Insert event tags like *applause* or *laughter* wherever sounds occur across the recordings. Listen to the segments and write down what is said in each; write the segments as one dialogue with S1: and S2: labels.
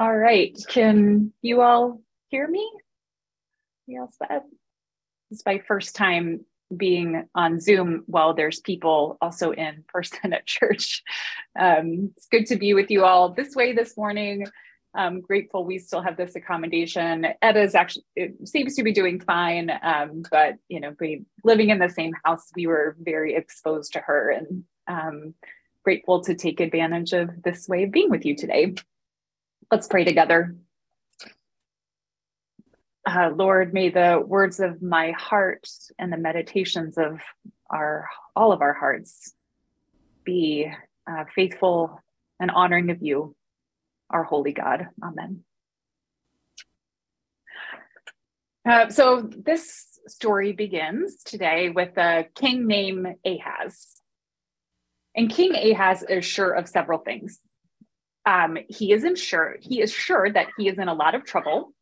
S1: All right. Can you all hear me? You all is my first time being on Zoom while there's people also in person *laughs* at church. Um, it's good to be with you all this way this morning. I'm grateful we still have this accommodation. Edda's actually it seems to be doing fine, um, but you know, we living in the same house, we were very exposed to her, and um, grateful to take advantage of this way of being with you today. Let's pray together. Uh, Lord, may the words of my heart and the meditations of our all of our hearts be uh, faithful and honoring of you, our holy God. Amen. Uh, so this story begins today with a king named Ahaz. And King Ahaz is sure of several things um, he is sure he is sure that he is in a lot of trouble.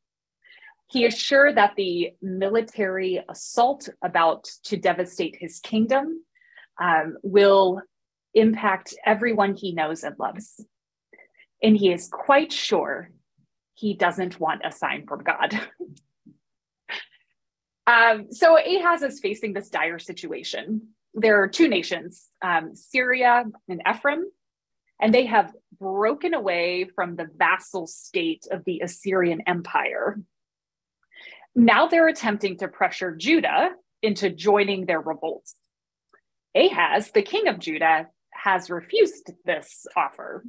S1: He is sure that the military assault about to devastate his kingdom um, will impact everyone he knows and loves. And he is quite sure he doesn't want a sign from God. *laughs* um, so Ahaz is facing this dire situation. There are two nations, um, Syria and Ephraim, and they have broken away from the vassal state of the Assyrian Empire. Now they're attempting to pressure Judah into joining their revolts. Ahaz, the king of Judah, has refused this offer.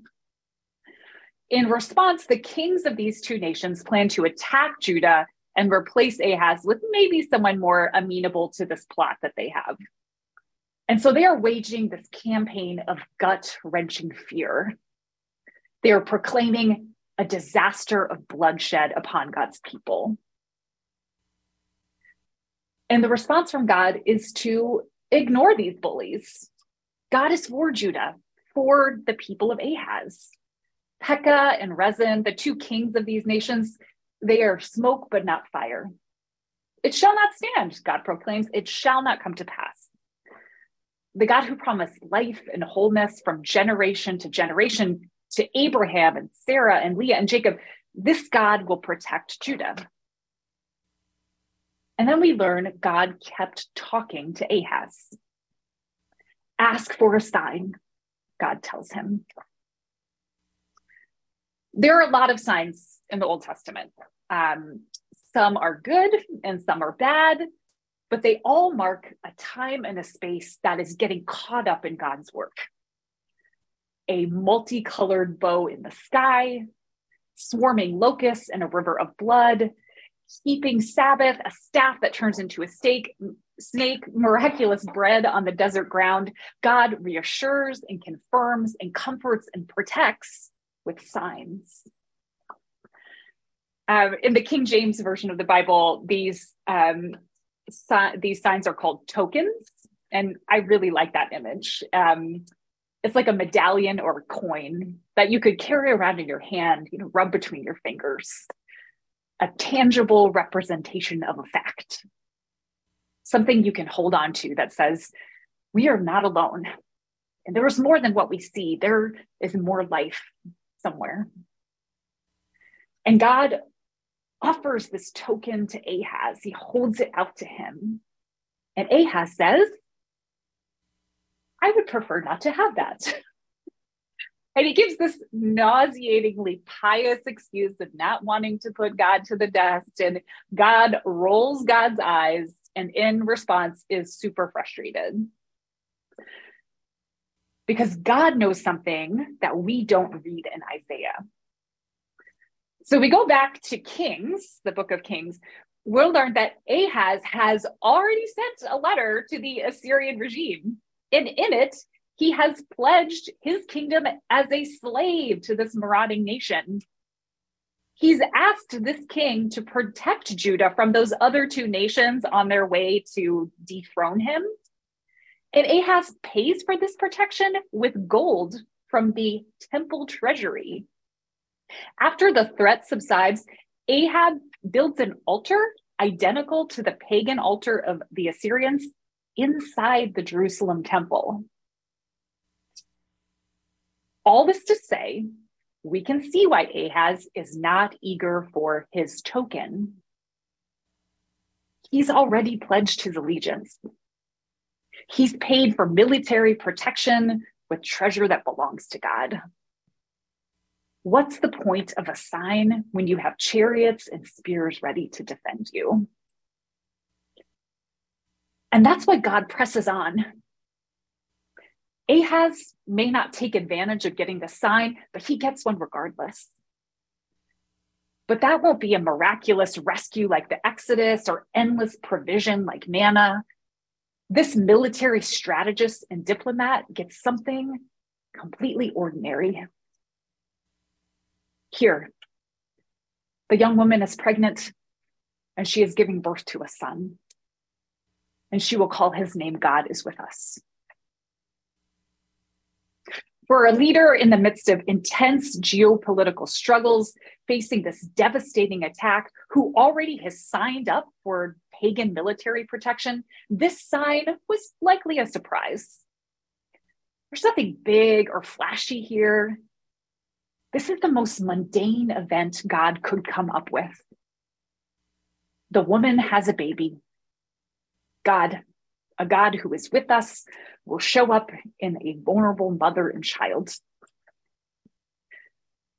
S1: In response, the kings of these two nations plan to attack Judah and replace Ahaz with maybe someone more amenable to this plot that they have. And so they are waging this campaign of gut wrenching fear. They are proclaiming a disaster of bloodshed upon God's people. And the response from God is to ignore these bullies. God is for Judah, for the people of Ahaz. Pekah and Rezin, the two kings of these nations, they are smoke but not fire. It shall not stand, God proclaims, it shall not come to pass the God who promised life and wholeness from generation to generation to Abraham and Sarah and Leah and Jacob, this God will protect Judah. And then we learn God kept talking to Ahaz. Ask for a sign, God tells him. There are a lot of signs in the Old Testament. Um, some are good and some are bad but they all mark a time and a space that is getting caught up in God's work. A multicolored bow in the sky, swarming locusts and a river of blood, keeping Sabbath, a staff that turns into a stake, snake, miraculous bread on the desert ground. God reassures and confirms and comforts and protects with signs. Um, in the King James version of the Bible, these um, si- these signs are called tokens. And I really like that image. Um, it's like a medallion or a coin that you could carry around in your hand, you know, rub between your fingers. A tangible representation of a fact. Something you can hold on to that says, we are not alone. And there is more than what we see. There is more life somewhere. And God offers this token to Ahaz. He holds it out to him. And Ahaz says, I would prefer not to have that. *laughs* and he gives this nauseatingly pious excuse of not wanting to put God to the test. And God rolls God's eyes and in response is super frustrated. Because God knows something that we don't read in Isaiah. So we go back to Kings, the book of Kings. We'll learn that Ahaz has already sent a letter to the Assyrian regime. And in it, he has pledged his kingdom as a slave to this marauding nation. He's asked this king to protect Judah from those other two nations on their way to dethrone him. And Ahaz pays for this protection with gold from the temple treasury. After the threat subsides, Ahab builds an altar identical to the pagan altar of the Assyrians inside the Jerusalem temple. All this to say, we can see why Ahaz is not eager for his token. He's already pledged his allegiance. He's paid for military protection with treasure that belongs to God. What's the point of a sign when you have chariots and spears ready to defend you? And that's why God presses on. Ahaz may not take advantage of getting the sign, but he gets one regardless. But that won't be a miraculous rescue like the Exodus or endless provision like manna. This military strategist and diplomat gets something completely ordinary. Here, the young woman is pregnant and she is giving birth to a son. And she will call his name God is with us. For a leader in the midst of intense geopolitical struggles, facing this devastating attack, who already has signed up for pagan military protection, this sign was likely a surprise. There's nothing big or flashy here. This is the most mundane event God could come up with. The woman has a baby. God a God who is with us will show up in a vulnerable mother and child.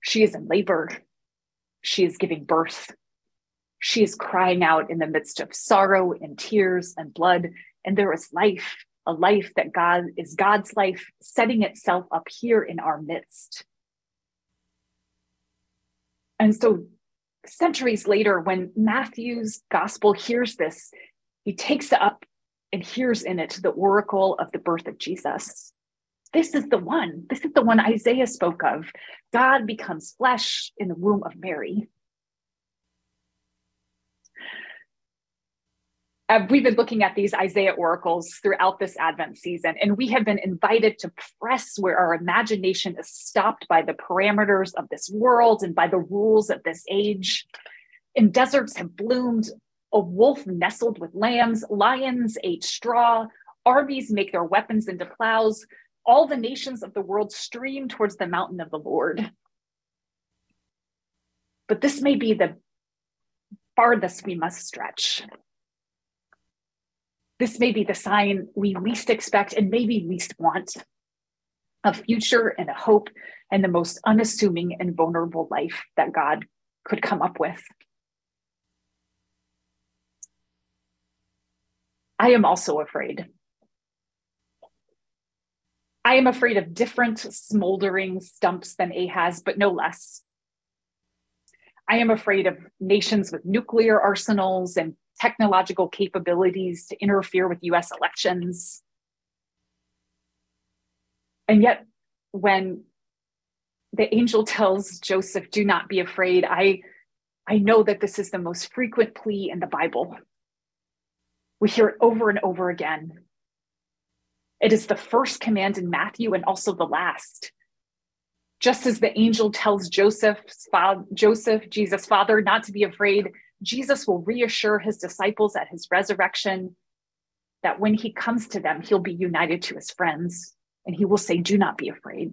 S1: She is in labor. She is giving birth. She is crying out in the midst of sorrow and tears and blood. And there is life, a life that God is God's life, setting itself up here in our midst. And so, centuries later, when Matthew's gospel hears this, he takes up and hears in it the oracle of the birth of Jesus. This is the one. This is the one Isaiah spoke of. God becomes flesh in the womb of Mary. Uh, we've been looking at these Isaiah oracles throughout this Advent season, and we have been invited to press where our imagination is stopped by the parameters of this world and by the rules of this age. And deserts have bloomed a wolf nestled with lambs, lions ate straw, armies make their weapons into plows. All the nations of the world stream towards the mountain of the Lord. But this may be the farthest we must stretch. This may be the sign we least expect and maybe least want a future and a hope and the most unassuming and vulnerable life that God could come up with. I am also afraid. I am afraid of different smoldering stumps than Ahaz, but no less. I am afraid of nations with nuclear arsenals and technological capabilities to interfere with US elections. And yet, when the angel tells Joseph, Do not be afraid, I, I know that this is the most frequent plea in the Bible. We hear it over and over again. It is the first command in Matthew and also the last. Just as the angel tells Joseph's father, Joseph, Jesus' father, not to be afraid, Jesus will reassure his disciples at his resurrection that when he comes to them, he'll be united to his friends and he will say, Do not be afraid.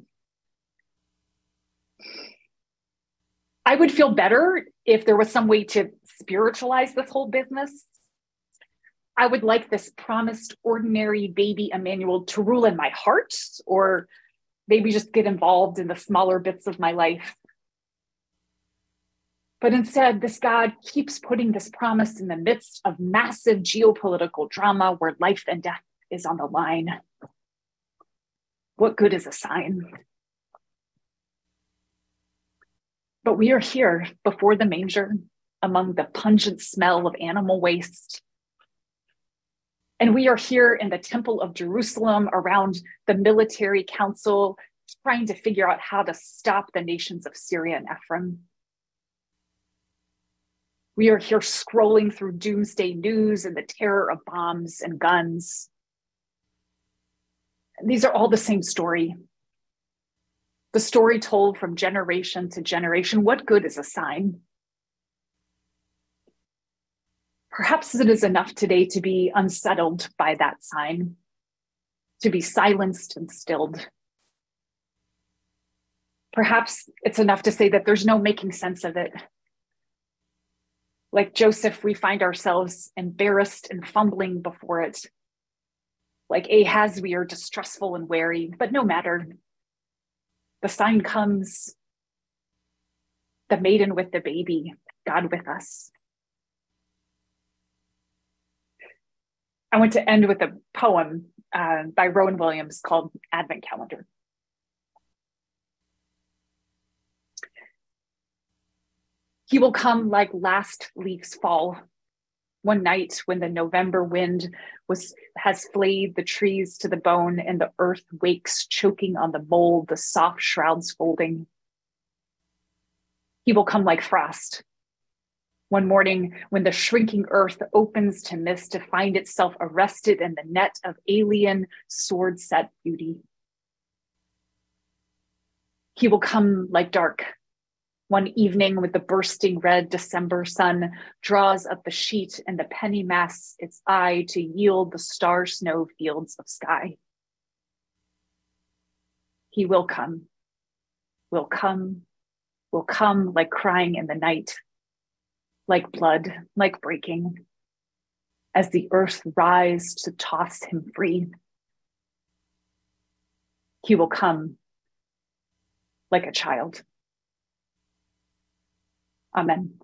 S1: I would feel better if there was some way to spiritualize this whole business I would like this promised ordinary baby Emmanuel to rule in my heart, or maybe just get involved in the smaller bits of my life. But instead, this God keeps putting this promise in the midst of massive geopolitical drama where life and death is on the line. What good is a sign? But we are here before the manger among the pungent smell of animal waste and we are here in the Temple of Jerusalem around the military council, trying to figure out how to stop the nations of Syria and Ephraim. We are here scrolling through doomsday news and the terror of bombs and guns. These are all the same story. The story told from generation to generation. What good is a sign? Perhaps it is enough today to be unsettled by that sign, to be silenced and stilled. Perhaps it's enough to say that there's no making sense of it. Like Joseph, we find ourselves embarrassed and fumbling before it. Like Ahaz, we are distrustful and wary, but no matter. The sign comes the maiden with the baby, God with us. I want to end with a poem uh, by Rowan Williams called Advent Calendar. He will come like last leaves fall. One night when the November wind was has flayed the trees to the bone and the earth wakes choking on the mold, the soft shrouds folding. He will come like frost. One morning when the shrinking earth opens to mist to find itself arrested in the net of alien sword set beauty. He will come like dark, one evening with the bursting red December sun draws up the sheet and the penny masks its eye to yield the star snow fields of sky. He will come, will come, will come like crying in the night, like blood, like breaking, as the earth rise to toss him free. He will come like a child. Amen.